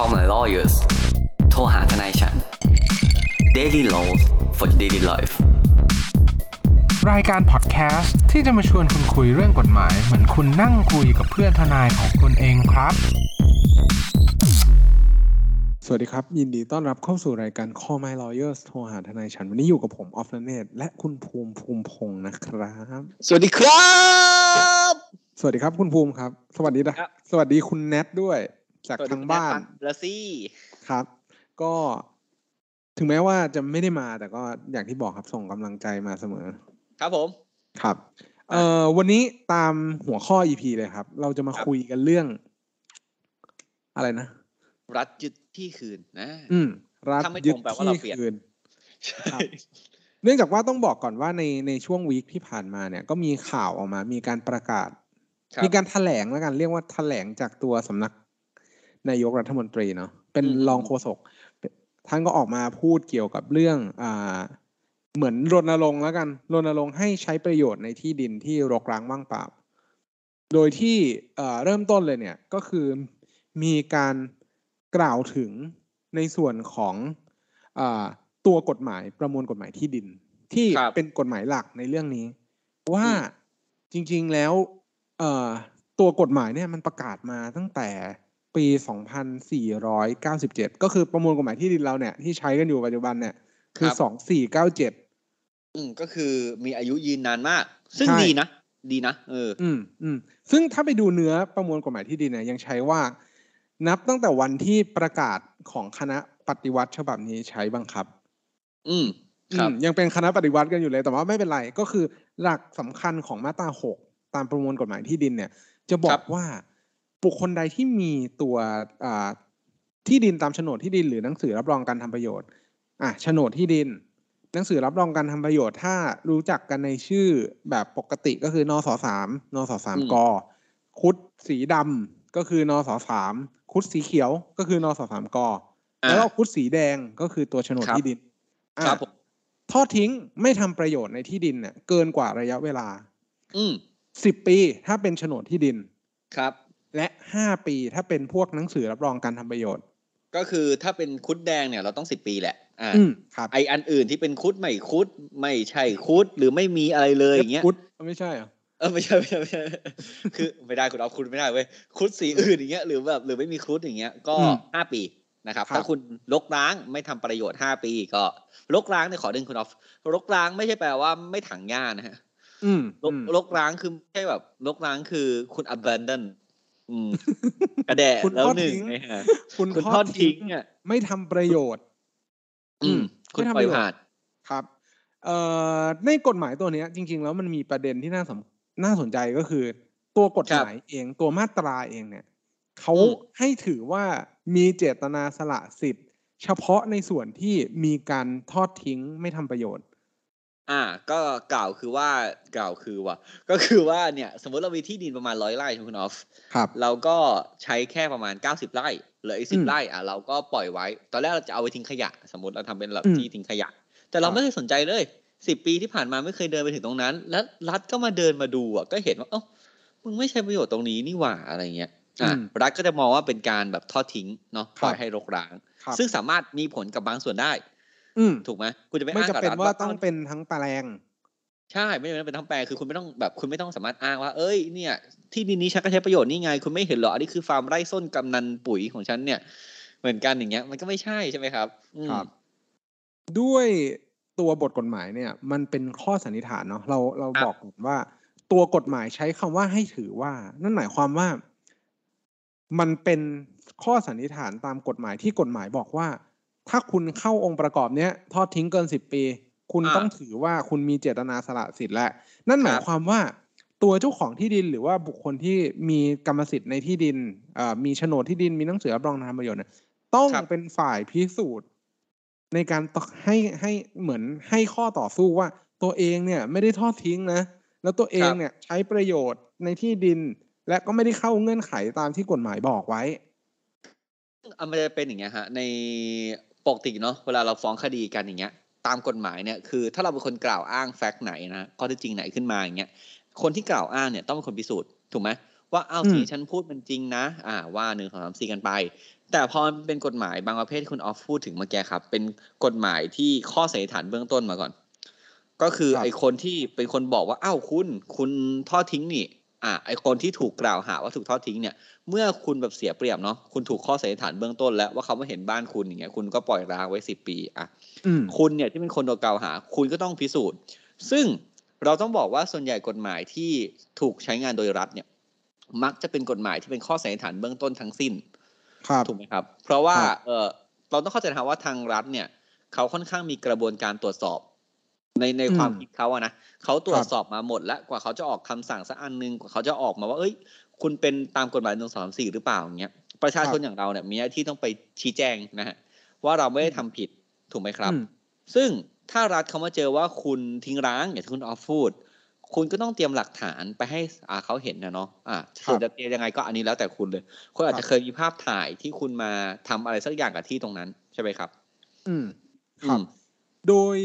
call my lawyers โทรหาทนายฉัน daily laws for daily life รายการพอดแคสต์ที่จะมาชวนคุณคุยเรื่องกฎหมาย เหมือนคุณนั่งคุยกับเพื่อนทนายของคุณเองครับ สวัสดีครับ ยินดีต้อนรับเข้าสู่รายการ Call My Lawyers โทรหาทนายฉัน วันนี้อยู่กับผม ออฟนเนตและคุณภูมิภูมิพงศ์นะครับ สวัสดีครับ สวัสดีครับคุณภูมิครับ สวัสดีนะครับสวัสดีคุณแนทด้วย จากทางบ้านละซี่ครับ ก็ถึงแม้ว่าจะไม่ได้มาแต่ก็อย่างที่บอกครับส่งกำลังใจมาเสมอ ครับผมครับเอ่อวันนี้ตามหัวข้อ EP เลยครับ เราจะมาครับคุยกันเรื่อง อะไรนะ รัฐยึดที่คืนนะ อืม รัฐถ้าไม่ยึตดรงแปลว่าที่เราเปลี่ยนคืนใช่ครับเนื่องจากว่าต้องบอกก่อนว่าในในช่วงวีคที่ผ่านมาเนี่ย ก็มีข่าวออกมา มีการประกาศครับมีการแถลงแล้วกันเรียกว่าแถลงจากตัวสำนัก นายกรัฐมนตรีเนาะเป็นอืมรองโฆษกท่านก็ออกมาพูดเกี่ยวกับเรื่องอ่าเหมือนรณรงค์แล้วกันรณรงค์ให้ใช้ประโยชน์ในที่ดินที่รกร้างว่างเปล่า โดยที่เอ่อเริ่มต้นเลยเนี่ยก็คือมีการกล่าวถึงในส่วนของอาตัวกฎหมายประมวลกฎหมายที่ดิน ที่ครับเป็นกฎหมายหลักในเรื่องนี้ ว่าอืมจริงๆแล้วเอ่อตัวกฎหมายเนี่ยมันประกาศมาตั้งแต่ ปี 2497 ก็คือประมวลกฎหมายที่ดินเราเนี่ยที่ใช้กันอยู่ปัจจุบันเนี่ย คือ 2497 อืมก็คือมีอายุยืนนานมาก ซึ่งใช่ดีนะ ดีนะเออ อืมอืมซึ่งถ้าไปดูเนื้อประมวลกฎหมายที่ดินเนี่ยยังใช้ว่า นับตั้งแต่วันที่ประกาศของคณะปฏิวัติฉบับนี้ใช้บังคับ อืมครับอืมยังเป็นคณะปฏิวัติกันอยู่เลยแต่ว่าไม่เป็นไรก็คือหลักสำคัญของมาตราหกตามประมวลกฎหมายที่ดินเนี่ย จะบอครักบว่า บุคคลใดที่มีตัวอ่าที่ดินตามโฉนดที่ดินหรือหนังสือรับรองการทำประโยชน์อะโฉนดที่ดิน หนังสือรับรองการทำประโยชน์ ถ้ารู้จักกันในชื่อแบบปกติก็คือนสสามนสสามอืมกคุดสีดำก็คือนสสามคุดสีเขียวก็คือนสสามกอ่าแล้วก็คุดสีแดงก็คือตัวโฉนดครับที่ดินอะครับผมทอดทิ้งไม่ทำประโยชน์ในที่ดินเนี่ยเกินกว่าระยะเวลา อืมสิบปีถ้าเป็นโฉนดที่ดินครับ และห้าปีถ้าเป็นพวกหนังสือรับรองการทำประโยชน์ ก็คือถ้าเป็นคุดแดงเนี่ยเราต้องสิบปีแหละอ่าอืมครับไออันอื่นที่เป็นคุดไม่คุดไม่ใช่คุดหรือไม่มีอะไรเลยอย่างเงี้ยคุดไม่ใช่เหรอเออไม่ใช่ไม่ใช่ไม่ใช่คือไม่ได้คุณเอาคุณไม่ได้เว้ยคุดสีอื่นอย่างเงี้ยหรือแบบหรือไม่มีคุดอย่างเงี้ยก็อืมห้าปีนะครับครับ ถ้าคุณลกล้างไม่ทำประโยชน์ห้าปีก็ลกล้างเนี่ยขอดึงคุณออฟลกล้างไม่ใช่แปลว่าไม่ถังหญ้านะฮะอืมลกอืมลกล้างคือไม่ใช่แบบลกล้างคือคุณ abandon อืม กระแดะคุณแล้วทอดหนึ่งทิ้งไงฮะคุณคุณททออดดทิ้ทิ้งงอะไม่ทำประโยชน์ อืมคุณไม่ทำปล่อยประโยชน์ผ่านครับ เอ่อในกฎหมายตัวเนี้ย จริง ๆ แล้วมันมีประเด็นที่น่าสนน่าสนใจก็คือ ตัวกฎหมายเองตัวมาตราเองเนี่ยเขาอืมให้ถือว่ามีเจตนาสละสิทธิ์ เฉพาะในส่วนที่มีการทอดทิ้งไม่ทำประโยชน์ อ่า ก็กล่าวคือว่ากล่าวคือว่า ก็คือว่าเนี่ย สมมติเรามีที่ดินประมาณร้อยไร่ใช่ไหมคุณออฟครับเราก็ใช้แค่ประมาณ90ไร่เหลืออีกสิอืบมไร่อะเราก็ปล่อยไว้ ตอนแรกเราจะเอาไปทิ้งขยะ สมมติเราทำเป็นแบบอืมที่ทิ้งขยะ แต่เราครับไม่เคยสนใจเลยสิบปีที่ผ่านมาไม่เคยเดินไปถึงตรงนั้น แล้วรัฐก็มาเดินมาดูอะก็เห็นว่าเอ้ามึงไม่ใช้ประโยชน์ตรงนี้นี่หว่าอะไรเงี้ยอะอืมรัฐก็จะมองว่าเป็นการแบบทอดทิ้งเนาะครับปล่อยให้รกร้างครับซึ่งสามารถมีผลกับบางส่วนได้อืม ถูกไหมคุณจะไม่ไม่อ้างจะกับเป็นรัฐว่าว่าต้องเป็นทั้งแปลง ใช่ไม่จำเป็นต้องเป็นทั้งแปลงคือคุณไม่ต้องแบบคุณไม่ต้องสามารถอ้างว่า เอ้ยเนี่ย ที่ดินนี้ฉันก็ใช้ประโยชน์นี่ไง คุณไม่เห็นเหรออันนี้คือฟาร์มไร่ส้นกำนันปุ๋ยของฉันเนี่ย เหมือนกันอย่างเงี้ย มันก็ไม่ใช่ใช่ไหมครับอืมครับ ด้วยตัวบทกฎหมายเนี่ย มันเป็นข้อสันนิษฐานเนาะเราเราครับบอกก่อนว่า ตัวกฎหมายใช้คำว่าให้ถือว่า นั่นหมายความว่า มันเป็นข้อสันนิษฐานตามกฎหมายที่กฎหมายบอกว่า ถ้าคุณเข้าองค์ประกอบเนี้ยทอดทิ้งเกินสิบปี คุณอ่าต้องถือว่าคุณมีเจตนาสละสิทธิ์แล้วนั่นหมายครับความว่าตัวเจ้าของที่ดินหรือว่าบุคคลที่มีกรรมสิทธิ์ในที่ดินเอ่อมีโฉนดที่ดินมีหนังสือรับรองทางประโยชน์เนี่ยต้องครับเป็นฝ่ายพิสูจน์ ในการตให้ให้เหมือนให้ข้อต่อสู้ว่า ตัวเองเนี่ยไม่ได้ทอดทิ้งนะ แล้วตัวเองเนี่ยใช้ประโยชน์ในที่ดิน และก็ไม่ได้เข้าเงื่อนไขตามที่กฎหมายบอกไว้อะมันจะเป็นอย่างเงี้ยฮะใน ปกติเนาะเวลาเราฟ้องคดีกันอย่างเงี้ย ตามกฎหมายเนี่ยคือ ถ้าเราเป็นคนกล่าวอ้างแฟกต์ไหนนะข้อเท็จจริงไหนขึ้นมาอย่างเงี้ยคนที่กล่าวอ้างเนี่ยต้องเป็นคนพิสูจน์ถูกไหมว่าอ้าวอืมสิ่งที่ฉันพูดมันจริงนะ อ่า ว่าหนึ่งสองสามสี่กันไป แต่พอมันเป็นกฎหมายบางประเภทที่คุณออฟพูดถึงเมื่อกี้ครับ เป็นกฎหมายที่ข้อสันนิษฐานเบื้องต้นมาก่อน ก็คือครับไอคนที่เป็นคนบอกว่าอ้าวคุณ คุณทอดทิ้งนี่ อะไอคนที่ถูกกล่าวหาว่าถูกทอดทิ้งเนี่ย เมื่อคุณแบบเสียเปรียบเนาะคุณถูกข้อสันนิษฐานเบื้องต้นแล้วว่าเขามาเห็นบ้านคุณอย่างเงี้ยคุณก็ปล่อยร้างไว้สิบปีอะอืมคุณเนี่ยที่เป็นคนโดนกล่าวหา คุณก็ต้องพิสูจน์ ซึ่งเราต้องบอกว่าส่วนใหญ่กฎหมายที่ถูกใช้งานโดยรัฐเนี่ย มักจะเป็นกฎหมายที่เป็นข้อสันนิษฐานเบื้องต้นทั้งสิ้นครับถูกไหมครับ เพราะว่าครับเออเราต้องเข้าใจนะครับว่าทางรัฐเนี่ย เขาค่อนข้างมีกระบวนการตรวจสอบ ในในความคิดเขาอะนะเขาตรวจสอบมาหมดแล้วกว่าเขาจะออกคำสั่งสักอันหนึงกว่าเขาจะออกมาว่าเอ้ย คุณเป็นตามกฎหมายหนึ่งสองสามสี่หรือเปล่าอย่างเงี้ยประชาชนอย่างเราเนี่ยมีหน้าที่ต้องไปชี้แจงนะฮะว่าเราไม่ได้ทำผิดถูกไหมครับอืมซึ่งถ้ารัฐเขามาเจอว่าคุณทิ้งร้างอย่างที่คุณออฟพูดคุณก็ต้องเตรียมหลักฐานไปให้อ่าเขาเห็นนะเนาะอ่าส่วนจะเตรียมยังไงก็อันนี้แล้วแต่คุณเลยคุณอาจจะเคยมีภาพถ่ายที่คุณมาทำอะไรสักอย่างกับที่ตรงนั้นใช่ไหมครับ อืมครับอืม โดย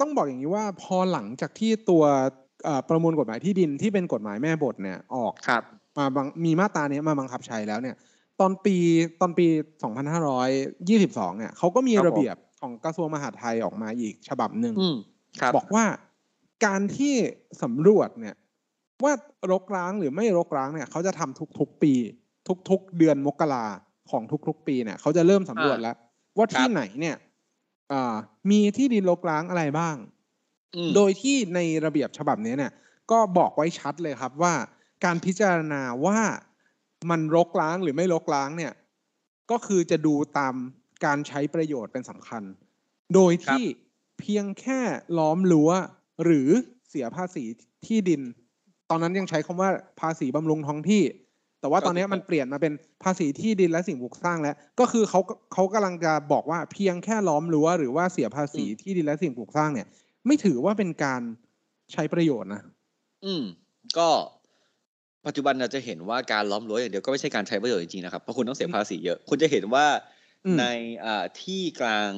ต้องบอกอย่างนี้ว่าพอหลังจากที่ตัวเอ่อประมวลกฎหมายที่ดินที่เป็นกฎหมายแม่บทเนี่ยออกครับมาบังมีมาตราเนี้ยมาบังคับใช้แล้วเนี่ย ตอนปีตอนปี 2522 เนี่ยเขาก็มีครับผมระเบียบของกระทรวงมหาดไทยออกมาอีกฉบับหนึ่งอืมครับบอกว่าการที่สำรวจเนี่ย ว่ารกร้างหรือไม่รกร้างเนี่ยเขาจะทำทุกๆปี ทุกๆเดือนมกราของทุกๆปีเนี่ยเขาจะเริ่มสำรวจแล้ว ว่าที่ไหนเนี่ยอ่า มีที่ดินรกร้างอะไรบ้างอืมโดยที่ในระเบียบฉบับนี้เนี่ย ก็บอกไว้ชัดเลยครับว่า การพิจารณาว่ามันรกร้างหรือไม่รกร้างเนี่ย ก็คือจะดูตามการใช้ประโยชน์เป็นสำคัญ โดยที่เพียงแค่ล้อมรั้วหรือเสียภาษีที่ดิน ตอนนั้นยังใช้คำว่าภาษีบำรุงท้องที่ แต่ว่าตอนนี้มันเปลี่ยนมาเป็นภาษีที่ดินและสิ่งปลูกสร้างแล้ว ก็คือเขาเขากำลังจะบอกว่าเพียงแค่ล้อมรั้วหรือว่าเสียภาษีที่ดินและสิ่งปลูกสร้างเนี่ย ไม่ถือว่าเป็นการใช้ประโยชน์นะ อืม ก็ปัจจุบันเราจะเห็นว่าการล้อมรั้วอย่างเดียวก็ไม่ใช่การใช้ประโยชน์จริงๆนะครับเพราะคุณต้องเสียภาษีเยอะ คุณจะเห็นว่าอืมในอ่าที่กลาง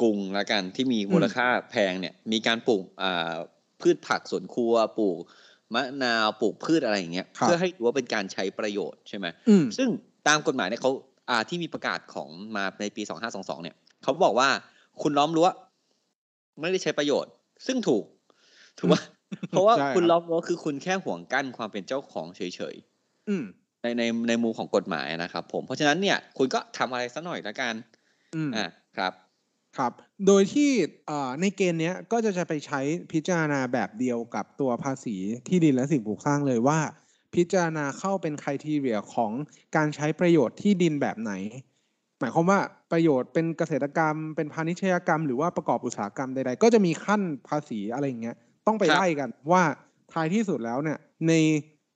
กรุงละกันที่มีมูลค่าแพงเนี่ย มีการปลูกอ่าพืชผักสวนครัวปลูก มะนาวปลูกพืชอะไรอย่างเงี้ยครับเพื่อให้ถือว่าเป็นการใช้ประโยชน์ใช่ไหมอืมซึ่งตามกฎหมายเนี่ยเขาอ่าที่มีประกาศของมาในปีสองห้าสองสองเนี่ยเขาบอกว่าคุณล้อมรั้วไม่ได้ใช้ประโยชน์ ซึ่งถูกถูกปะเพราะว่าใช่ครับคุณล้อมรั้วคือคุณแค่ห่วงกั้นความเป็นเจ้าของเฉยอืมๆในในในมุมของกฎหมายนะครับ ผมเพราะฉะนั้นเนี่ย คุณก็ทำอะไรสักหน่อยละกันอืมอ่าครับ ครับ โดยที่ในเกณฑ์เนี้ยก็จะจะไปใช้พิจารณาแบบเดียวกับตัวภาษีที่ดินและสิ่งปลูกสร้างเลยว่า พิจารณาเข้าเป็นคุณทีเรียของการใช้ประโยชน์ที่ดินแบบไหน หมายความว่าประโยชน์เป็นเกษตรกรรม เป็นพาณิชยกรรม หรือว่าประกอบอุตสาหกรรมใดๆ ก็จะมีขั้นภาษีอะไรอย่างเงี้ยต้องไปไล่กันว่าท้ายที่สุดแล้วเนี่ยใน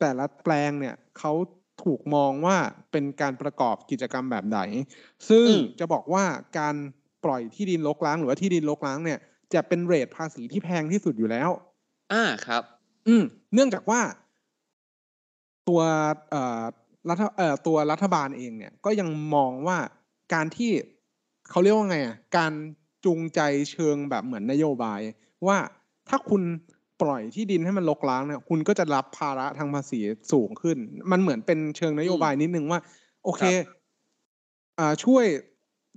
แต่ละแปลงเนี่ยเขาถูกมองว่าเป็นการประกอบกิจกรรมแบบไหน ซึ่งจะบอกว่าการ ปล่อยที่ดินรกร้างหรือว่าที่ดินรกร้างเนี่ย จะเป็นเรทภาษีที่แพงที่สุดอยู่แล้ว อ่าครับ อืม เนื่องจากว่า ตัวเอ่อรัฐเอ่อตัวรัฐบาลเองเนี่ย ก็ยังมองว่าการที่เขาเรียกว่าไงอะการจูงใจเชิงแบบเหมือนนโยบาย ว่าถ้าคุณปล่อยที่ดินให้มันรกร้างเนี่ยคุณก็จะรับภาระทางภาษีสูงขึ้น มันเหมือนเป็นเชิงนโยบายนิดนึงว่า โอเคครับอ่าช่วย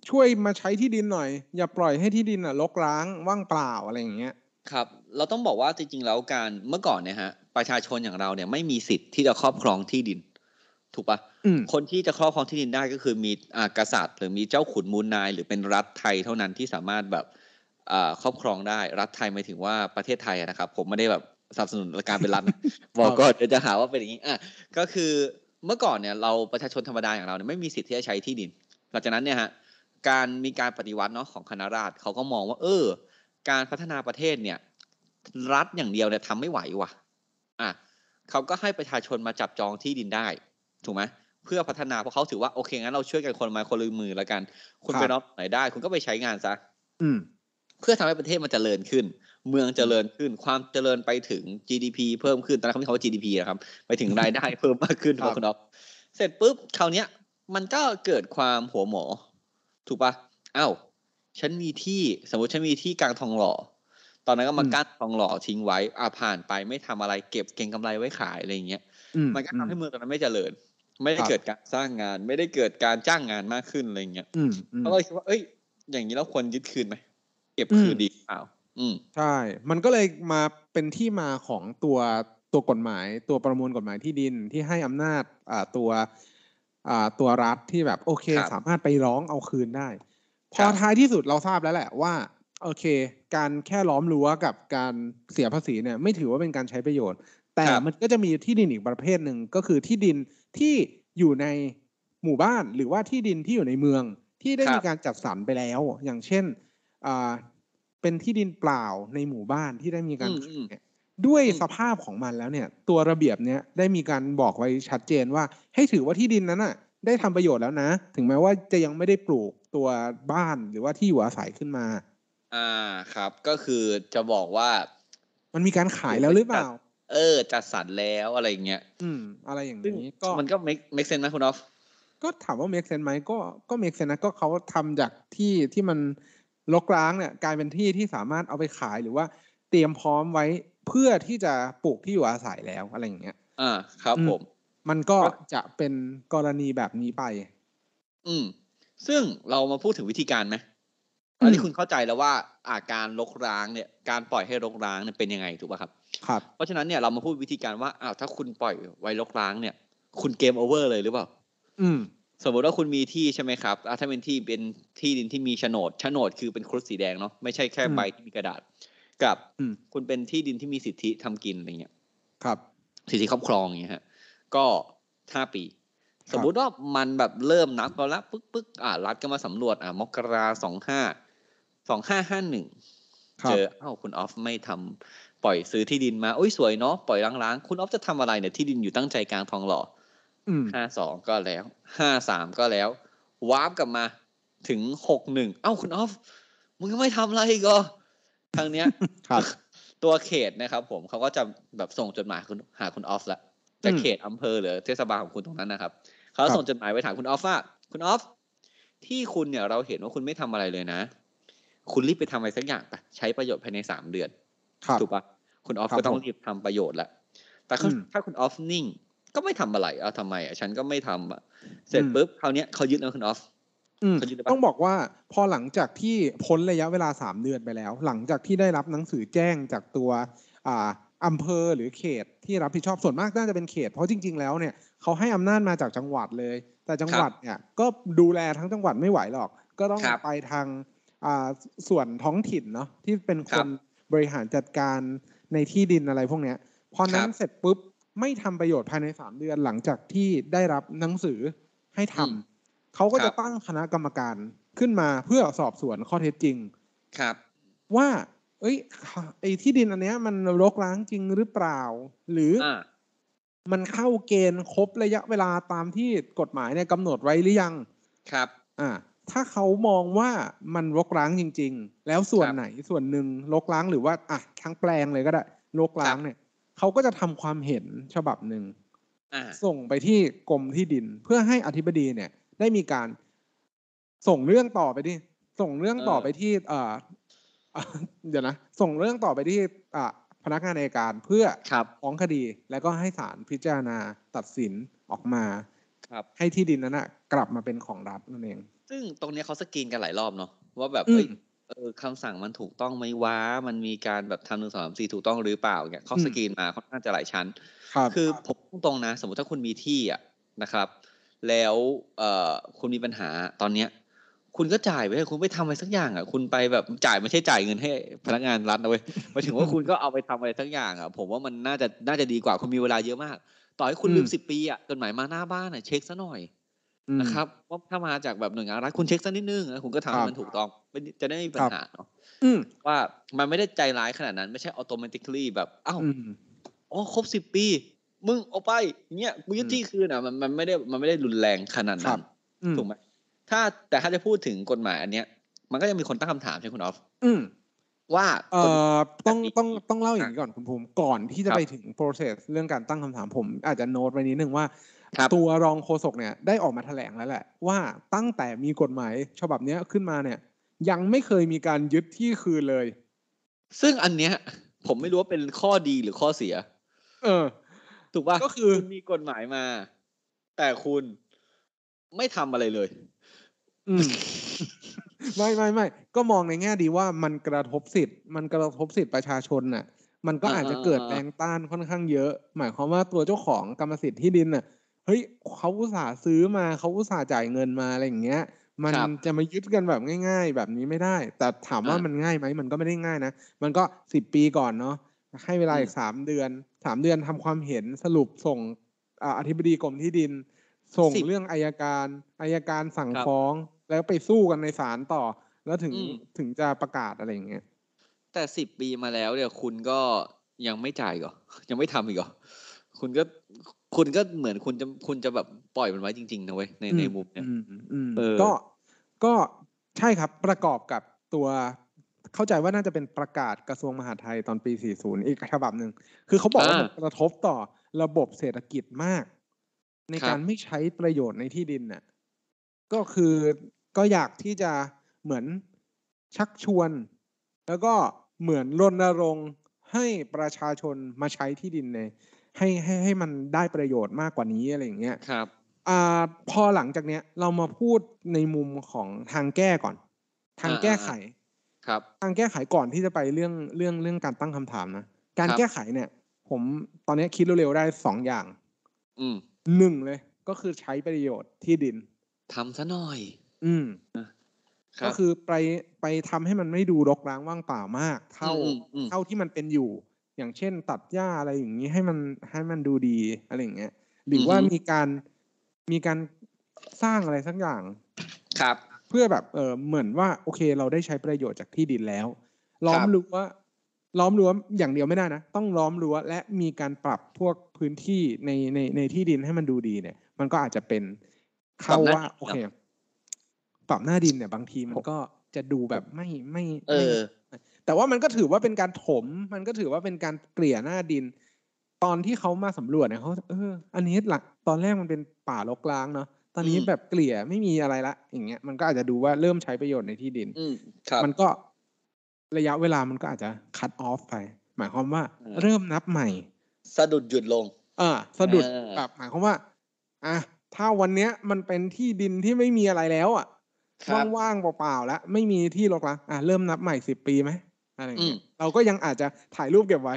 ช่วยมาใช้ที่ดินหน่อย อย่าปล่อยให้ที่ดินอะรกร้างว่างเปล่าอะไรอย่างเงี้ยครับ เราต้องบอกว่าจริงๆแล้วการเมื่อก่อนเนี่ยฮะประชาชนอย่างเราเนี่ยไม่มีสิทธิ์ที่จะครอบครองที่ดิน ถูกปะอืมคนที่จะครอบครองที่ดินได้ก็คือมีอ่ากษัตริย์ หรือมีเจ้าขุนมูลนาย หรือเป็นรัฐไทยเท่านั้นที่สามารถแบบอ่าครอบครองได้รัฐไทยหมายถึงว่าประเทศไทยอะนะครับ ผมไม่ได้แบบสนับสนุนการเป็นรัฐนะบอกก่อนเดี๋ยวจะหาว่าเป็นอย่างนี้อะก็คือเมื่อก่อนเนี่ยเราประชาชนธรรมดาอย่างเราเนี่ยไม่มีสิทธิ์ที่จะใช้ที่ดิน หลังจากนั้นเนี่ยฮะ การมีการปฏิวัติเนาะของคณะราษฎรเขาก็มองว่า เออ การพัฒนาประเทศเนี่ย รัฐอย่างเดียวเนี่ยทำไม่ไหวว่ะ อะเขาก็ให้ประชาชนมาจับจองที่ดินได้ ถูกไหมเพื่อพัฒนาเพราะเขาถือว่าโอเคงั้นเราช่วยกันคนละไมาคนละมือแล้วกัน คุณครับไปรับไหนได้ คุณก็ไปใช้งานซะอืม เพื่อทำให้ประเทศมันเจริญขึ้น เมืองเจริญขึ้น ความเจริญไปถึง GDP เพิ่มขึ้นตอนนั้นเขาไม่เขาว่า GDP นะครับ ไปถึงรายได้เพิ่มมากขึ้นครับคุณอ๊อฟเสร็จปุ๊บคราวเนี้ยมันก็เกิดความหัวหมอ ถูกปะอ้าวฉันมีที่สมมติฉันมีที่กลางทองหล่อ ตอนนั้นก็มากั้นทองหล่อทิ้งไว้อ่าผ่านไปไม่ทำอะไรเก็บเก็งกำไรไว้ขายอะไรอย่างเงี้ยอืมันก็ทำให้เมืองตอนนั้นไม่เจริญ ไม่ได้ครับเกิดการสร้างงาน ไม่ได้เกิดการจ้างงานมากขึ้นอะไรเงี้ยอืมอืมเขาก็เลยคิดว่าเอ้ย อย่างนี้เราควรยึดคืนไหมเก็บอืมคืนดีหรือเปล่าอืมใช่ มันก็เลยมาเป็นที่มาของตัวตัวกฎหมาย ตัวประมวลกฎหมายที่ดินที่ให้อำนาจอ่าตัวอ่า ตัวรัฐที่แบบโอเคครับสามารถไปร้องเอาคืนได้พครัอบท้ายที่สุดเราทราบแล้วแหละว่า โอเค การแค่ล้อมรั้วกับการเสียภาษีเนี่ย ไม่ถือว่าเป็นการใช้ประโยชน์ แต่ครับมันก็จะมีที่ดินอีกประเภทหนึ่งก็คือที่ดินที่อยู่ในหมู่บ้านหรือว่าที่ดินที่อยู่ในเมืองที่ได้ครับมีการจัดสรรไปแล้ว อย่างเช่นอ่าเป็นที่ดินเปล่าในหมู่บ้านที่ได้มีการ อืมขายอืมเนี่ยด้วยอืมสภาพของมันแล้วเนี่ย ตัวระเบียบเนี้ยได้มีการบอกไว้ชัดเจนว่า ให้ถือว่าที่ดินนั้นน่ะ ได้ทำประโยชน์แล้วนะ ถึงแม้ว่าจะยังไม่ได้ปลูกตัวบ้านหรือว่าที่อยู่อาศัยขึ้นมา อ่าครับ ก็คือจะบอกว่า มันมีการขายแล้วหรือเปล่า เออ จัดสรรแล้วอะไรเงี้ยอืม อะไรอย่างซึ่งนี้ก็มันก็ make make sense นะคุณออฟก็ถามว่า make sense ไหมก็ก็ make sense นะก็เขาทำจากที่ที่มันรกร้างเนี่ยกลายเป็นที่ที่สามารถเอาไปขายหรือว่าเตรียมพร้อมไว้ เพื่อที่จะปลูกที่อยู่อาศัยแล้วอะไรอย่างเงี้ยอ่าครับอืมผม มันก็ครับจะเป็นกรณีแบบนี้ไป อืม ซึ่งเรามาพูดถึงวิธีการไหมอืมอันนี้คุณเข้าใจแล้วว่าอาการรกร้างเนี่ยการปล่อยให้รกร้างเนี่ยเป็นยังไงถูกป่ะครับ ครับ เพราะฉะนั้นเนี่ยเรามาพูดวิธีการว่าอ้าวถ้าคุณปล่อยไว้รกร้างเนี่ย คุณเกมโอเวอร์เลยหรือเปล่า อืม สมมติว่าคุณมีที่ใช่ไหมครับอะถ้าเป็นที่เป็นที่ดินที่มีโฉนดโฉนดคือเป็นครุฑสีแดงเนาะไม่ใช่แค่อืมใบที่มีกระดาษ กับอืมคุณเป็นที่ดินที่มีสิทธิทำกินอะไรเงี้ยครับ สิทธิครอบครองอย่างเงี้ยฮะก็ห้าปี สมมุติว่ามันแบบเริ่มนับกันแล้วปึ๊กปึ๊กอ่ารัฐก็มาสำรวจอ่ามกราสองห้าสองห้าห้าหนึ่งครับเจอเอ้าคุณออฟไม่ทำปล่อยซื้อที่ดินมาโอ้ยสวยเนาะปล่อยล้างๆ คุณออฟจะทำอะไรเนี่ยที่ดินอยู่ตั้งใจกลางทองหล่ออืมห้าสองก็แล้วห้าสามก็แล้ววาร์ปกลับมาถึงหกหนึ่งเอ้าคุณออฟมึงก็ไม่ทำอะไรอีก็ ทางเนี้ยครับตัวเขตนะครับผมเขาก็จะแบบส่งจดหมายคุณหาคุณออฟละจากอืมเขตอำเภอหรือเทศบาลของคุณตรงนั้นนะครับเขาครับส่งจดหมายไปถามคุณออฟว่าคุณออฟที่คุณเนี่ยเราเห็นว่าคุณไม่ทำอะไรเลยนะ คุณรีบไปทำอะไรสักอย่างไปใช้ประโยชน์ภายในสามเดือนครับถูกปะคุณออฟครับก็ต้องผมรีบทำประโยชน์ละแต่ถ้าอืมถ้าคุณออฟนิ่ง ก็ไม่ทำอะไรเอาทำไมอะฉันก็ไม่ทำอะเสร็จอืมปุ๊บคราวเนี้ยเขายึดแล้วคุณออฟ อืมเขายึดได้ปะต้องบอกว่าพอหลังจากที่พ้นระยะเวลาสามเดือนไปแล้ว หลังจากที่ได้รับหนังสือแจ้งจากตัวอ่าอำเภอหรือเขตที่รับผิดชอบส่วนมากน่าจะเป็นเขต เพราะจริง ๆ แล้วเนี่ยเขาให้อำนาจมาจากจังหวัดเลย แต่จังหวัดเนี่ยก็ดูแลทั้งจังหวัดไม่ไหวหรอก ก็ต้องครับไปทางอ่าส่วนท้องถิ่นเนาะที่เป็นคครันบบริหารจัดการในที่ดินอะไรพวกเนี้ยพอนั้นครับเสร็จปุ๊บไม่ทำประโยชน์ภายในสามเดือนหลังจากที่ได้รับหนังสือให้ทำอืม เขาก็ครัจะบตั้งคณะกรรมการขึ้นมาเพื่อสอบสวนข้อเท็จจริง ครับ ว่า เอ้ยไอ้ที่ดินอันเนี้ย มันรกร้างจริงหรือเปล่า หรือออ่ามันเข้าเกณฑ์ครบระยะเวลาตามที่กฎหมายเนี่ยกำหนดไว้หรือยัง ครับ อ่า ถ้าเขามองว่ามันรกร้างจริง ๆ แล้วส่วนครับไหนส่วนหนึ่งรกร้างหรือว่าอะทั้งแปลงเลยก็ได้รกร้างครับเนี่ยเขาก็จะทำความเห็นฉบับหนึ่งอ่าส่งไปที่กรมที่ดินเพื่อให้อธิบดีเนี่ย ได้มีการส่งเรื่องต่อไปที่ส่งเรื่องต่อเออไปที่เอ่ออะเดี๋ยวนะ ส่งเรื่องต่อไปที่อะพนักงานอัยการเพื่อครับฟ้องคดี แล้วก็ให้ศาลพิจารณาตัดสินออกมาครับให้ที่ดินนั้นนะกลับมาเป็นของรัฐนั่นเอง ซึ่งตรงเนี้ยเขาสกรีนกันหลายรอบเนาะว่าแบบอืมเอ้ยเออคำสั่งมันถูกต้องไหมว้ามันมีการแบบทำหนึ่งสองสามสี่ถูกต้องหรือเปล่าเนี่ยเขาอืมสกรีนมาค่อนข้างจะหลายชั้นครับคือผมพูดตรงนะ สมมติถ้าคุณมีที่อะนะครับ แล้วเอ่อคุณมีปัญหาตอนเนี้ย คุณก็จ่ายไปเถอะคุณไปทำอะไรสักอย่างอะ คุณไปแบบจ่ายไม่ใช่จ่ายเงินให้พนักงานรัฐนะเว้ยหมายถึงว่าคุณก็เอาไปทำอะไรสักอย่างอะ ผมว่ามันน่าจะน่าจะดีกว่าคุณมีเวลาเยอะมาก ต่อให้คุณอืมลืมสิบปีอะจดหมายมาหน้าบ้านอะเช็คซะหน่อยอืมนะครับว่าถ้ามาจากแบบหน่วยงานรัฐคุณเช็คสักนิดนึงแล้วคุณก็ทำครัให้บมันถูกต้องไม่จะได้ไม่มีปัญหาเนาะอืมว่ามันไม่ได้ใจร้ายขนาดนั้น ไม่ใช่ออโตเมติคลีแบบอ้าวอืมอ๋อครบสิบปี มึงเอาไปอย่างเงี้ยกูยึดอืมที่คืนอะมันมันไม่ได้มันไม่ได้รุนแรงขนาดครันั้บนอืมถูกไหมถ้าแต่ถ้าจะพูดถึงกฎหมายอันเนี้ย มันก็ยังมีคนตั้งคำถามใช่ไหมคุณออฟอืมว่าเอ่อต้องแบบนี้ต้องต้องเล่าอย่างนี้ก่อนคุณภูมิก่อนที่จะครับไปถึง process เรื่องการตั้งคำถามผม อาจจะโน้ตไว้นิดนึงว่าครับตัวรองโฆษกเนี่ยได้ออกมาแถลงแล้วแหละ ว่าตั้งแต่มีกฎหมายฉบับเนี้ยขึ้นมาเนี่ย ยังไม่เคยมีการยึดที่คืนเลย ซึ่งอันเนี้ย ผมไม่รู้ว่าเป็นข้อดีหรือข้อเสีย เออ ถูกป่ะก็คือณมีกฎหมายมาแแต่คุณไม่ทำอะไรเลย อืมไม่ไม่ไม่ก็มองในแง่ดีว่ามันกระทบสิทธิ์ มันกระทบสิทธิ์ประชาชนน่ะ มันก็อ่าอาจจะเกิดอ่าแรงต้านค่อนข้างเยอะ หมายความว่าตัวเจ้าของกรรมสิทธิ์ที่ดินน่ะเฮ้ยเขาอุตส่าห์ซื้อมาเขาอุตส่าห์จ่ายเงินมาอะไรอย่างเงี้ย มันครับจะมายึดกันแบบง่าย ๆ แบบนี้ไม่ได้ แต่ถามว่าอ่ามัมันง่ายไหมมันก็ไม่ได้ง่ายนะมันก็สิบปีก่อนเนาะ ให้เวลาอีกสามเดือนสามเดือนทำความเห็นสรุปส่งอ่าอธิบดีกรมที่ดิน ส่งสิบเรื่องอายการอายการสั่งครับฟ้อง แล้วไปสู้กันในศาลต่อ แล้วถึงอืมถึงจะประกาศอะไรอย่างเงี้ยแต่สิบปีมาแล้วเนี่ยคุณก็ยังไม่จ่ายอีก่อยังไม่ทำอีกเหรอคุณก็คุณก็เหมือนคุณจะคุณจะแบบปล่อยมันไว้จริงๆนะเว้ยในในมุมเนี่ยอืมอืมเออก็ก็ใช่ครับประกอบกับตัว เข้าใจว่าน่าจะเป็นประกาศกระทรวงมหาดไทยตอนปี 40 อีกฉบับหนึ่ง คือเขาบอกว่ามันกระทบต่อระบบเศรษฐกิจมาก ในการไม่ใช้ประโยชน์ในที่ดินน่ะ ก็คือก็อยากที่จะเหมือนชักชวน แล้วก็เหมือนรณรงค์ให้ประชาชนมาใช้ที่ดินในให้ให้ให้มันได้ประโยชน์มากกว่านี้อะไรอย่างเงี้ย ครับอ่าพอหลังจากเนี้ยเรามาพูดในมุมของทางแก้ก่อน ทางอ่าแก้ไข ครับทางแก้ไขก่อนที่จะไปเรื่องเรื่องเรื่องการตั้งคำถามนะการครับแก้ไขเนี่ย ผมตอนเนี้ยคิดเร็วๆได้สองอย่าง อืมหนึ่งเลย ก็คือใช้ประโยชน์ที่ดินทำซะหน่อย อืมครัก็บคือไปไปทำให้มันไม่ดูรกร้างว่างเปล่ามาก เท่าอืมอืมเท่าที่มันเป็นอยู่ อย่างเช่น ตัดหญ้าอะไรอย่างนี้ให้มันให้มันดูดีอะไรอย่างเงี้ยหรือว่ามีการมีการสร้างอะไรสักอย่าง ครับ เพื่อแบบเออเหมือนว่าโอเคเราได้ใช้ประโยชน์จากที่ดินแล้ว ล้อมรั้วล้อมรั้วอย่างเดียวไม่ได้นะ ต้องล้อมรั้วและมีการปรับพวกพื้นที่ในในในที่ดินให้มันดูดีเนี่ย มันก็อาจจะเป็นเข้าปรับหน้าว่าดินโอเคปรับหน้าดินเนี่ยบางทีมันก็จะดูแบบไม่ไม่เอไม่อแต่ว่ามันก็ถือว่าเป็นการถม มันก็ถือว่าเป็นการเกลี่ยหน้าดิน ตอนที่เขามาสำรวจเนี่ยเขาเออ อันนี้หลักตอนแรกมันเป็นป่ารกร้างเนาะ ตอนนี้อืมแบบเกลี่ยไม่มีอะไรละ อย่างเงี้ยมันก็อาจจะดูว่าเริ่มใช้ประโยชน์ในที่ดินอืมครับมันก็ระยะเวลามันก็อาจจะคัดออฟไป หมายความว่าอืมเริ่มนับใหม่ สะดุดหยุดลงอ่าสะดุดเออแบบหมายความว่า อะถ้าวันเนี้ยมันเป็นที่ดินที่ไม่มีอะไรแล้ว อะครับว่างๆเปล่าๆแล้วไม่มีที่รกร้างอะเริ่มนับใหม่สิบปีไหมอะไรอย่างเงี้ยอืมเราก็ยังอาจจะถ่ายรูปเก็บไว้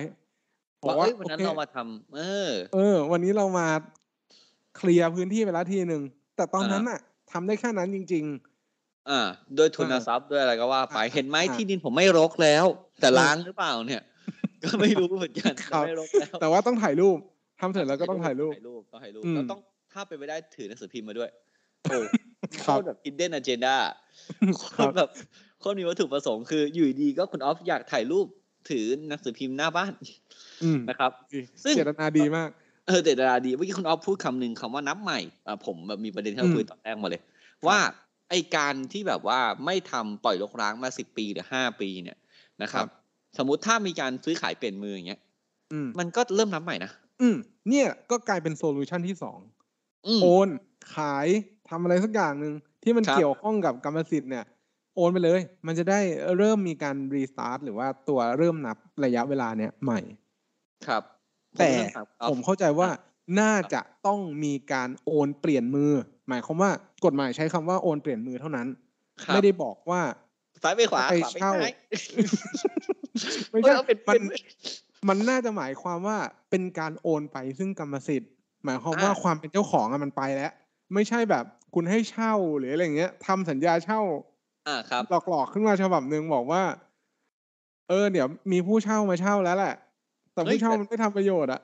บอว่ากว่าเอ้ยวันนั้นโอคเรามาทำเออ เออ วันนี้เรามาเคลียร์พื้นที่ไปแล้วทีหนึ่ง แต่ตอนนั้นอ่าน่ะทำได้แค่นั้นจริงอ่าโดยทุนอ่าทรัพย์ด้วยอะไรก็ว่าไปอ่าเห็นไหมอ่าที่ดินผมไม่รกแล้ว แต่เออล้างหรือเปล่าเนี่ย ก็ไม่รู้เหมือนกันครับแต่ไม่รกแล้วๆแต่ว่าต้องถ่ายรูปทำเสร็จแล้วก็ต้องถ่ายรูปถ่ายรูปต้องถ่ายรูปอืมแล้วต้องถ้าเป็นไปได้ถือหนังสือพิมพ์มาด้วยโอ้ครัโคบตรแบบ hidden agenda โคครัตบรแบบโคตรมีวัตถุประสงค์คืออยู่ดีๆก็คุณออฟอยากถ่ายรูปถือหนังสือพิมพ์หน้าบ้านอืมนะครับ ซึ่งเจตนาดีมาก เออแต่ดาราดีเมื่อกี้คุณออฟพูดคำหนึ่งคำว่านับใหม่อ่าผมแบบมีประเด็นที่เราอืมคุยตอนแรกมาเลย ว่าไอการที่แบบว่าไม่ทำปล่อยรกร้างมาสิบปีหรือห้าปีเนี่ยนะครับ สมมุติถ้ามีการซื้อขายเปลี่ยนมืออย่างเงี้ยอืมมันก็เริ่มนับใหม่นะอืม เนี่ยก็กลายเป็น solution ที่สองอืมโอนขายทำอะไรสักอย่างหนึ่งที่มันครับเกี่ยวข้องกับกรรมสิทธิ์เนี่ยโอนไปเลย มันจะได้เริ่มมีการ restart หรือว่าตัวเริ่มนับระยะเวลาเนี่ยใหม่ ครับ แต่ผเริ่ถาคุณออฟผมเข้าใจว่าน่าจะต้องมีการโอนเปลี่ยนมือ หมายความว่ากฎหมายใช้คำว่าโอนเปลี่ยนมือเท่านั้นครับไม่ได้บอกว่าซ้ายไปขวาไปขวาไปเช่าซ้ายไม่ใช่เออเป็นมันเป็นมันน่าจะหมายความว่าเป็นการโอนไปซึ่งกรรมสิทธิ์ หมายความว่าอ่าความเป็นเจ้าของอะมันไปแล้ว ไม่ใช่แบบคุณให้เช่าหรืออะไรเงี้ยทำสัญญาเช่า อ่าครับ หลอกๆขึ้นมาฉบับหนึ่งบอกว่า เออ เดี๋ยวมีผู้เช่ามาเช่าแล้วแหละ แต่เฮ้ยผู้เช่าแต่มันไม่ทำประโยชน์อะ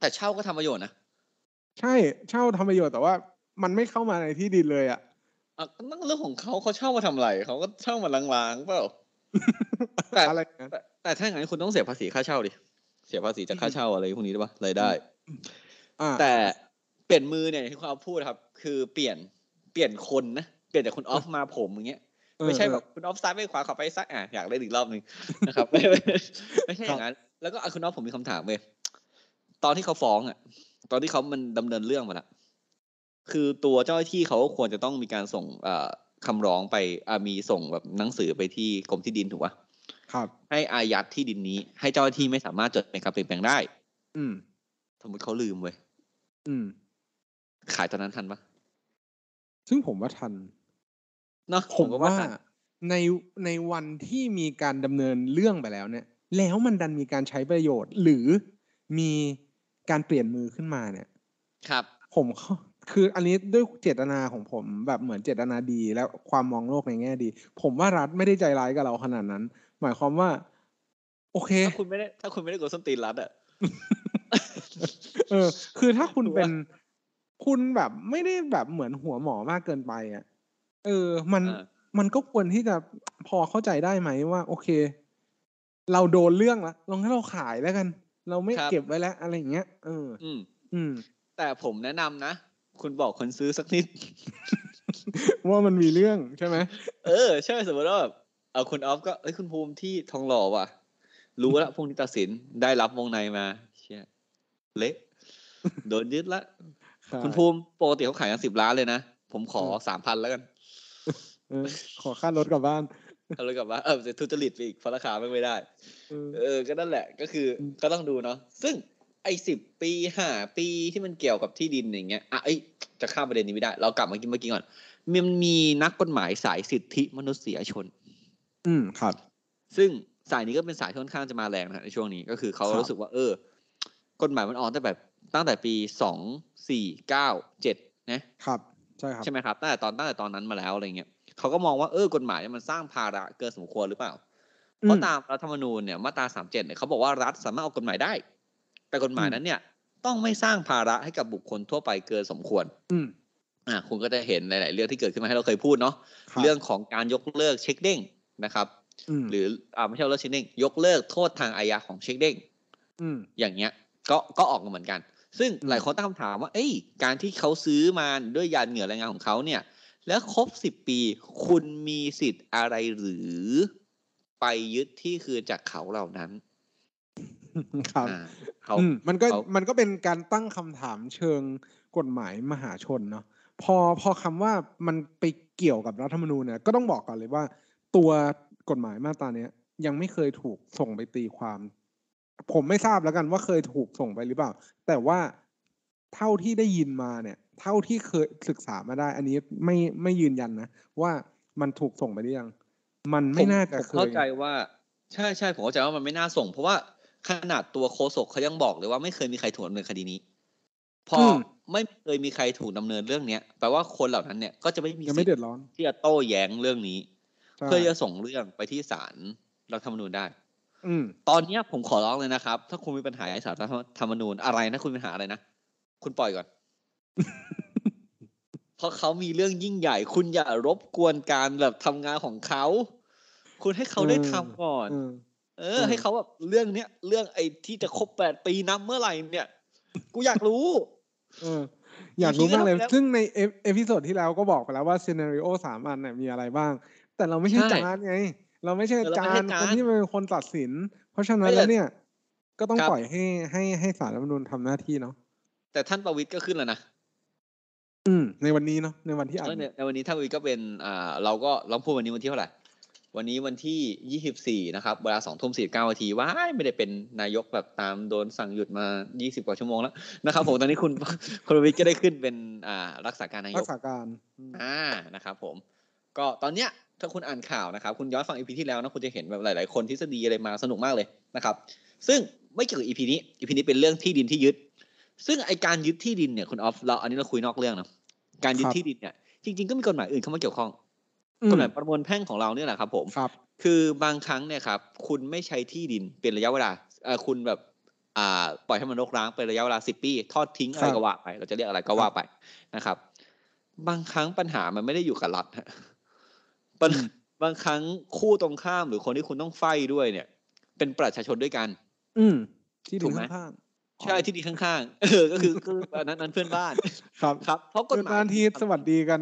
แต่เช่าก็ทำประโยชน์นะใช่เช่าทำประโยชน์แต่ว่า มันไม่เข้ามาในที่ดินเลยอะอะก็นั่นเรื่องของเขาเขาเช่ามาทำอะไรเขาก็เช่ามาล้างๆเปล่าแต่อะไรนะแต่แต่ถ้าอย่างนั้นคุณต้องเสียภาษีค่าเช่าดิเสียภาษีจากค่าเช่าอะไรพวกนี้ได้ปะรายได้อ่าแต่เปลี่ยนมือเนี่ยที่คุณออฟพูดครับ คือเปลี่ยนเปลี่ยนคนนะเปลี่ยนจากคุณออฟมาผมอย่างเงี้ยไม่ใช่แบบคุณออฟซ้ายไปขวาขวาไปซ้ายอะอยากเล่นอีกรอบหนึ่งนะครับไม่ไม่ไม่ใช่อย่างนั้น แล้วก็อะคุณออฟผมมีคำถามเลยตอนที่เขาฟ้องอะ ตอนที่เขามันดำเนินเรื่องมาละคือตัวเจ้าหน้าที่เขาก็ควรจะต้องมีการส่งเอ่อคำร้องไปอะมีส่งแบบหนังสือไปที่กรมที่ดินถูกปะครับ ให้อายัดที่ดินนี้ ให้เจ้าหน้าที่ไม่สามารถจดเป็นคำเปลี่ยนแปลงได้ อืม สมมติเขาลืมเว้ยอืม ขายตอนนั้นทันปะซึ่งผมว่าทันเนาะผมก็ว่าทันในในวันที่มีการดำเนินเรื่องไปแล้วเนี่ย แล้วมันดันมีการใช้ประโยชน์ หรือมีการเปลี่ยนมือขึ้นมาเนี่ย ครับ ผมเข้าคืออันนี้ด้วยเจตนาของผมแบบเหมือนเจตนาดี และความมองโลกในแง่ดี ผมว่ารัฐไม่ได้ใจร้ายกับเราขนาดนั้น หมายความว่า โอเค ถ้าคุณไม่ได้ถ้าคุณไม่ได้กดส้นตีนรัดอะเออ คือถ้าคุณถูกปะเป็นคุณแบบไม่ได้แบบเหมือนหัวหมอมากเกินไปอะเออ มันอ่ามันก็ควรที่จะพอเข้าใจได้ไหมว่า โอเค เราโดนเรื่องละลองให้เราขายแล้วกัน เราไม่ครับเก็บไว้แล้วอะไรอย่างเงี้ยเออ อืม อืม แต่ผมแนะนำนะ คุณบอกคนซื้อสักนิด ว่ามันมีเรื่องใช่ไหมเออใช่สมมติว่าแบบเอาคุณออฟก็เอ้ยคุณภูมิที่ทองหล่อว่ะ รู้แล้วพรุ่งนี้ตัดสินได้รับวงในมา เชี่ยเละโดนยึดละคุณภูมิปกติเขาขายกันสิบล้านเลยนะ ผมขอสามพันแล้วกันเออขอค่ารถกลับบ้าน เอาเลยกลับว่าเออจะทุจริตไปอีกเพราะราคาไม่ไม่ได้เออเออ ก็นั่นแหละ ก็คืออมก็ต้องดูเนาะ ซึ่งไอ้สิบปีห้าปีที่มันเกี่ยวกับที่ดินอย่างเงี้ย อะเอ้ยจะข้ามประเด็นนี้ไม่ได้ เรากลับมาเมื่อกี้เมื่อกี้ก่อน มันมีนักกฎหมายสายสิทธิมนุษยชน อืม ครับ ซึ่งสายนี้ก็เป็นสายที่ค่อนข้างจะมาแรงนะฮะในช่วงนี้ ก็คือเขาครับรู้สึกว่า เออ กฎหมายมันออกตั้งแต่แบบตั้งแต่ปีสองสี่เก้าเจ็ดนะครับ ใช่ครับ ใช่ไหมครับ ตั้งแต่ตอนตั้งแต่ตอนนั้นมาแล้วอะไรเงี้ย เขาก็มองว่าเออกฎหมายเนี่ยมันสร้างภาระเกินสมควรหรือเปล่า เพราะตามรัฐธรรมนูญเนี่ยมาตราสามเจ็ดเนี่ยเขาบอกว่ารัฐสามารถเอากฎหมายได้ แต่กฎหมายนั้นเนี่ยต้องไม่สร้างภาระให้กับบุคคลทั่วไปเกินสมควร อืมอ่าคุณก็จะเห็นหลาย ๆ เรื่องที่เกิดขึ้นมาให้เราเคยพูดเนาะครับเรื่องของการยกเลิกเช็คเด้งนะครับอืมหรืออ่าไม่ใช่เลิกเช็คเด้งยกเลิกโทษทางอาญาของเช็คเด้งอืมอย่างเงี้ย ก็ก็ออกมาเหมือนกัน ซึ่งอืมหลายคนตั้งคำถามว่า เอ้ย การที่เขาซื้อมาด้วยยานเหงื่อแรงงานของเขาเนี่ย แล้วครบสิบปี คุณมีสิทธิ์อะไรหรือ ไปยึดที่คืนจากเขาเหล่านั้นครับอ่าเขาอืมมันก็เขามันก็เป็นการตั้งคำถามเชิงกฎหมายมหาชนเนาะพอพอคำว่ามันไปเกี่ยวกับรัฐธรรมนูญเนี่ยก็ต้องบอกก่อนเลยว่า ตัวกฎหมายมาตราเนี้ยยังไม่เคยถูกส่งไปตีความ ผมไม่ทราบแล้วกันว่าเคยถูกส่งไปหรือเปล่า แต่ว่าเท่าที่ได้ยินมาเนี่ย เท่าที่เคยศึกษามาได้ อันนี้ไม่ไม่ยืนยันนะ ว่ามันถูกส่งไปหรือยัง มันไม่ผมน่าจะผมเคเข้ายใจว่าใช่ใช่ผมเข้าใจว่ามันไม่น่าส่ง เพราะว่าขนาดตัวโคศกเขายังบอกเลยว่าไม่เคยมีใครถูกดำเนินคดีนี้ พออมไม่เคยมีใครถูกดำเนินเรื่องเนี้ยแปลว่าคนเหล่านั้นเนี่ยก็จะไม่มียังสิไม่ทเดือธิ์ดร้อนที่จะโต้แย้งเรื่องนี้ใช่เพื่อจะส่งเรื่องไปที่ศาลรัฐธรรมนูญได้ อืมตอนเนี้ยผมขอร้องเลยนะครับ ถ้าคุณมีปัญหาไอ้สารรัฐธรรมนูญอะไรนะคุณมีปัญหาอะไรนะคุณปล่อยก่อน เพราะเขามีเรื่องยิ่งใหญ่ คุณอย่ารบกวนการแบบทำงานของเขา คุณให้เขาได้ทำก่อนเออเออ ให้เขาแบบเรื่องเนี้ยเรื่องไอ้ที่จะครบแปดปีนับเมื่อไหร่เนี่ย กูอยากรู้เอออยากรู้มากเลยแล้วซึ่งในเอฟเอพิโซดที่แล้วก็บอกไปแล้วว่าซีนารีโอสามอันเนี่ยมีอะไรบ้าง แต่เราไม่ใช่ใช่จานไง เราไม่ใช่เออเราจาไม่ใช่นจานคนที่เป็นคนตัดสิน เพราะฉะนั้นไม่แต่แล้วเนี่ย ก็ต้องครับปล่อยให้ให้ให้สารรัฐธรรมนูญทำหน้าที่เนาะแต่ท่านประวิตยก็ขึ้นแล้วนะ อืมในวันนี้เนาะในวันที่อ่าเออนในในวันนี้ท่านประวิตยก็เป็นอ่าเราก็เราพูดวันนี้วันที่เท่าไหร่วันนี้วันที่ยี่สิบสี่นะครับ เวลาสองทุ่มสี่เก้านาทีว้ายไม่ได้เป็นนายกแบบตามโดนสั่งหยุดมายี่สิบกว่าชั่วโมงแล้วนะครับผมตอนนี้คุณคุณประวิตยก็ได้ขึ้นเป็นอ่ารักษาการนายรักกษาการอืมอ่านะครับ ผม ก็ตอนเนี้ยถ้าคุณอ่านข่าวนะครับ คุณย้อนฟังอีพีที่แล้วนะคุณจะเห็นแบบหลาย ๆ คนทฤษฎีอะไรมาสนุกมากเลยนะครับ ซึ่งไม่เกี่ยวกับอีพีนี้อีพีนี้เป็นเรื่องที่ดินที่ยึด ซึ่งไอการยึดที่ดินเนี่ยคุณออฟเราอันนี้เราคุยนอกเรื่องนะการยึดที่ดินเนี่ยจริง ๆก็มีกฎหมายอื่นเข้ามาเกี่ยวข้องอืกฎมหมายประมวลแพ่งของเราเนี่ยแหละครับ ผมครับ คือบางครั้งเนี่ยครับคุณไม่ใช้ที่ดินเป็นระยะเวลาเอ่อคุณแบบอ่าปล่อยให้มันรกร้างเป็นระยะเวลาสิบปี ทอดทิ้งอะไรครับก็ว่าไป เราจะเรียกอะไรก็ว่าไปนะครับ บางครั้งปัญหามันไม่ได้อยู่กับรัฐฮะปัญอืมบางครั้งคู่ตรงข้ามหรือคนที่คุณต้องไฟด้วยเนี่ย เป็นประชาชนด้วยกัน อืมที่ถูดินกไหมข้างๆ ใช่ที่ดีข้างๆเออก็คือคืออันนั้นนั้นเพื่อนบ้านครับครับเพราะกฎหมายนานทีสวัสดีกัน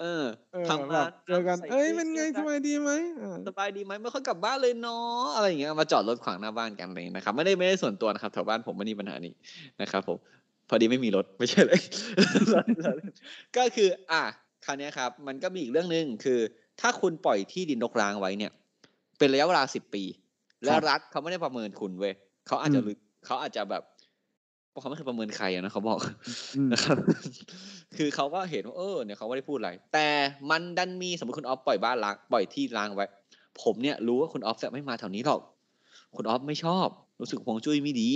เออเออทำแบงาบนเจอกันใส่เอ้ยสื้เป็นไงสื้อสบายดีไหมอ่าสบายดีไหมไม่ค่อยกลับบ้านเลยเนาะอะไรอย่างเงี้ยมาจอดรถขวางหน้าบ้านกันอะไรอย่างเงี้ยนะครับ ไม่ได้ไม่ได้ส่วนตัวนะครับแถวบ้านผมไม่มีปัญหานี้นะครับผมพอดีไม่มีรถไม่ใช่เลยก็คือ อะคราวเนี้ยครับ มันก็มีอีกเรื่องหนึ่งคือ ถ้าคุณปล่อยที่ดินรกร้างไว้เนี่ย เป็นระยะเวลาสิบปี แล้วรัฐเขาไม่ได้ประเมินคุณเว้ยเขาอาจจะอืมลึก เขาอาจจะแบบเพราะเขาไม่เคยประเมินใครอะนะเขาบอกอืมนะครับ คือเขาก็เห็นว่าเออเนี่ยเขาไม่ได้พูดอะไร แต่มันดันมีสมมติคุณออฟปล่อยบ้านล้างปล่อยที่ล้างไว้ ผมเนี่ยรู้ว่าคุณออฟจะไม่มาแถวนี้หรอก คุณออฟไม่ชอบ รู้สึกฮวงจุ้ยไม่ดี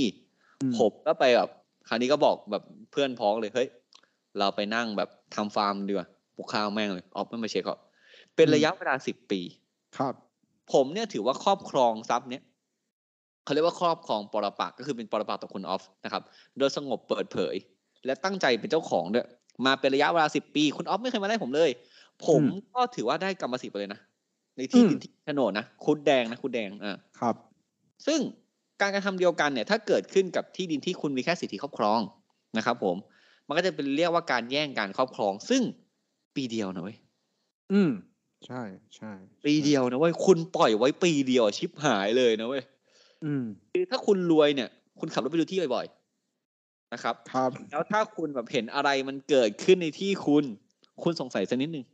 อืมผมก็ไปแบบคราวนี้ก็บอกแบบเพื่อนพ้องเลยเฮ้ยเราไปนั่งแบบทำฟาร์มดีกว่าปลูกข้าวแม่งเลยออฟไม่มาเช็คหรอกเป็นระยะเวลาสิบปี ครับ ผมเนี่ยถือว่าครอบครองทรัพย์เนี่ย เขาเรียกว่าครอบครองปรปักษ์ก็คือเป็นปรปักษ์ต่อคุณออฟนะครับ โดยสงบเปิดเผย และตั้งใจเป็นเจ้าของด้วยมาเป็นระยะเวลาสิบปี คุณออฟไม่เคยมาได้ผมเลย ผมอืมก็ถือว่าได้กรรมสิทธิ์ไปเลยนะ ในที่อืมดินที่โฉนดนะคุดแดงนะคุดแดงอ่าครับ ซึ่งการกระทำเดียวกันเนี่ย ถ้าเกิดขึ้นกับที่ดินที่คุณมีแค่สิทธิครอบครองนะครับ ผม มันก็จะเป็นเรียกว่าการแย่งการครอบครอง ซึ่งปีเดียวนะเว้ยอืม ใช่ใช่ปีเดียวนะเว้ยคุณปล่อยไว้ปีเดียวอะชิบหายเลยนะเว้ยอืม คือถ้าคุณรวยเนี่ย คุณขับรถไปดูที่บ่อยๆนะครับ ครับ แล้วถ้าคุณแบบเห็นอะไรมันเกิดขึ้นในที่คุณ คุณสงสัยสักนิดนึง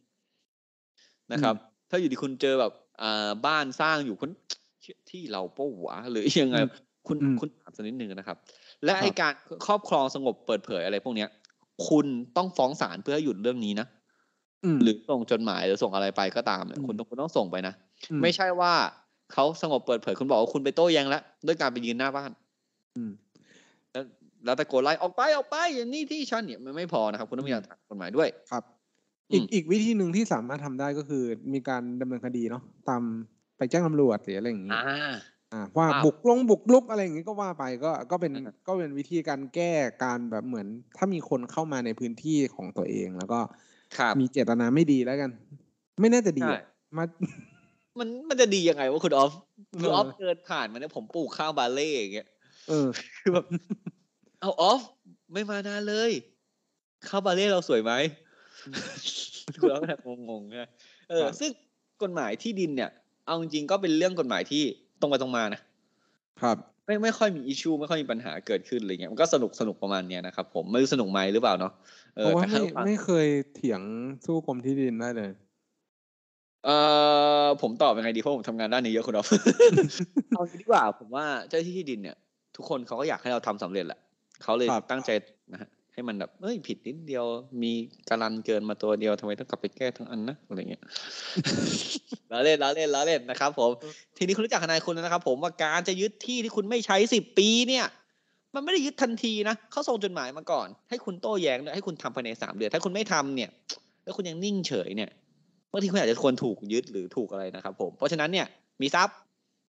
นะครับ ถ้าอยู่ดีคุณเจอแบบอ่าบ้านสร้างอยู่คุณเชี่ยที่เราเป้าวะหรือยังไงอืมคุณอืมคุณถามสักนิดนึงนะครับ และครับไอการครอบครองสงบเปิดเผยอะไรพวกเนี้ย คุณต้องฟ้องศาลเพื่อให้หยุดเรื่องนี้นะอืมหรือส่งจดหมายหรือส่งอะไรไปก็ตามเนี่ยอืมคุณต้องคุณต้องส่งไปนะอืไม่ใช่ว่า เขาสงบเปิดเผยคุณบอกว่าคุณไปโต้แย้งแล้วด้วยการไปยืนหน้าบ้าน อืม แล้วแล้วตะโกนไล่ออกไปออกไปอย่างนี้ที่ฉันเนี่ยมันไม่พอนะครับ คุณต้องมีหลักฐานกฎหมายด้วยครับอืมอีกอีกวิธีหนึ่งที่สามารถทำได้ก็คือมีการดำเนินคดีเนาะตามไปแจ้งตำรวจหรืออะไรอย่างนี้อ่าอ่าว่าว้าวบุกลงบุกลุกอะไรอย่างนี้ก็ว่าไปก็ก็เป็นอ่าก็เป็นวิธีการแก้การแบบเหมือน ถ้ามีคนเข้ามาในพื้นที่ของตัวเองแล้วก็ครับมีเจตนาไม่ดีแล้วกัน ไม่น่าจะดีใช่อะมา มันมันจะดียังไงวะคุณออฟคือเออออฟเดินผ่านมาเนี่ยผมปลูกข้าวบาเล่อย่างเงี้ยเออคือแบบเอาออฟไม่มานานเลย ข้าวบาเล่เราสวยไหมคุณออฟแบบงงๆนะเออครับซึ่งกฎหมายที่ดินเนี่ย เอาจริงๆก็เป็นเรื่องกฎหมายที่ตรงไปตรงมานะครับไม่ไม่ค่อยมีอิชูไม่ค่อยมีปัญหาเกิดขึ้นอะไรเงี้ยมันก็สนุกสนุกประมาณเนี้ยนะครับผมไม่รู้สนุกไหมหรือเปล่าเนาะเอเพอราะว่าแต่ไม่ถ้าฟังไม่เคยเถียงสู้กรมที่ดินได้เลย เออผมตอบยังไงดีเพราะผมทำงานด้านนี้เยอะคุณอ๊อฟเอางี้ดีกว่า ผมว่าเจ้าหน้าที่ที่ดินเนี่ย ทุกคนเขาก็อยากให้เราทำสำเร็จแหละเขาเลยครับตั้งใจนะฮะให้มันแบบเอ้ยผิดนิดเดียวมีการันเกินมาตัวเดียวทำไมต้องกลับไปแก้ทั้งอันนะอะไรเงี้ยล้อเล่นล้อเล่นล้อเล่นนะครับ ผมทีนี้คุณรู้จักทนายคุณแล้วนะครับ ผมว่าการจะยึดที่ที่คุณไม่ใช้สิบปีเนี่ยมันไม่ได้ยึดทันทีนะเขาส่งจดหมายมาก่อน ให้คุณโต้แย้งด้วยให้คุณทำภายในสามเดือนถ้าคุณไม่ทำเนี่ย แล้วคุณยังนิ่งเฉยเนี่ย บางทีคุณอาจจะควรถูกยึดหรือถูกอะไรนะครับ ผม เพราะฉะนั้นเนี่ยมีทรัพย์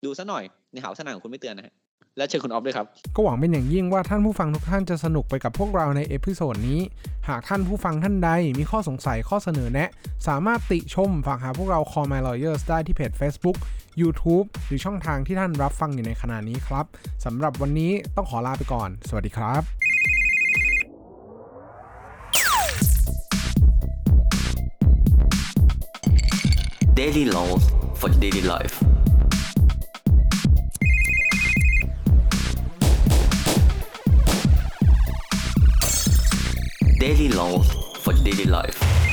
ดูซะหน่อยในหาว่าทนายของคุณไม่เตือนนะฮะและเชิญคุณออฟด้วยครับ ก็หวังเป็นอย่างยิ่งว่าท่านผู้ฟังทุกท่านจะสนุกไปกับพวกเราใน episode นี้ หากท่านผู้ฟังท่านใดมีข้อสงสัยข้อเสนอแนะ สามารถติชมฝากหาพวกเรา Call My Lawyers ได้ที่เพจ Facebook YouTube หรือช่องทางที่ท่านรับฟังอยู่ในขณะนี้ครับสำหรับวันนี้ต้องขอลาไปก่อน สวัสดีครับ Daily laws for daily life. Daily laws for daily life.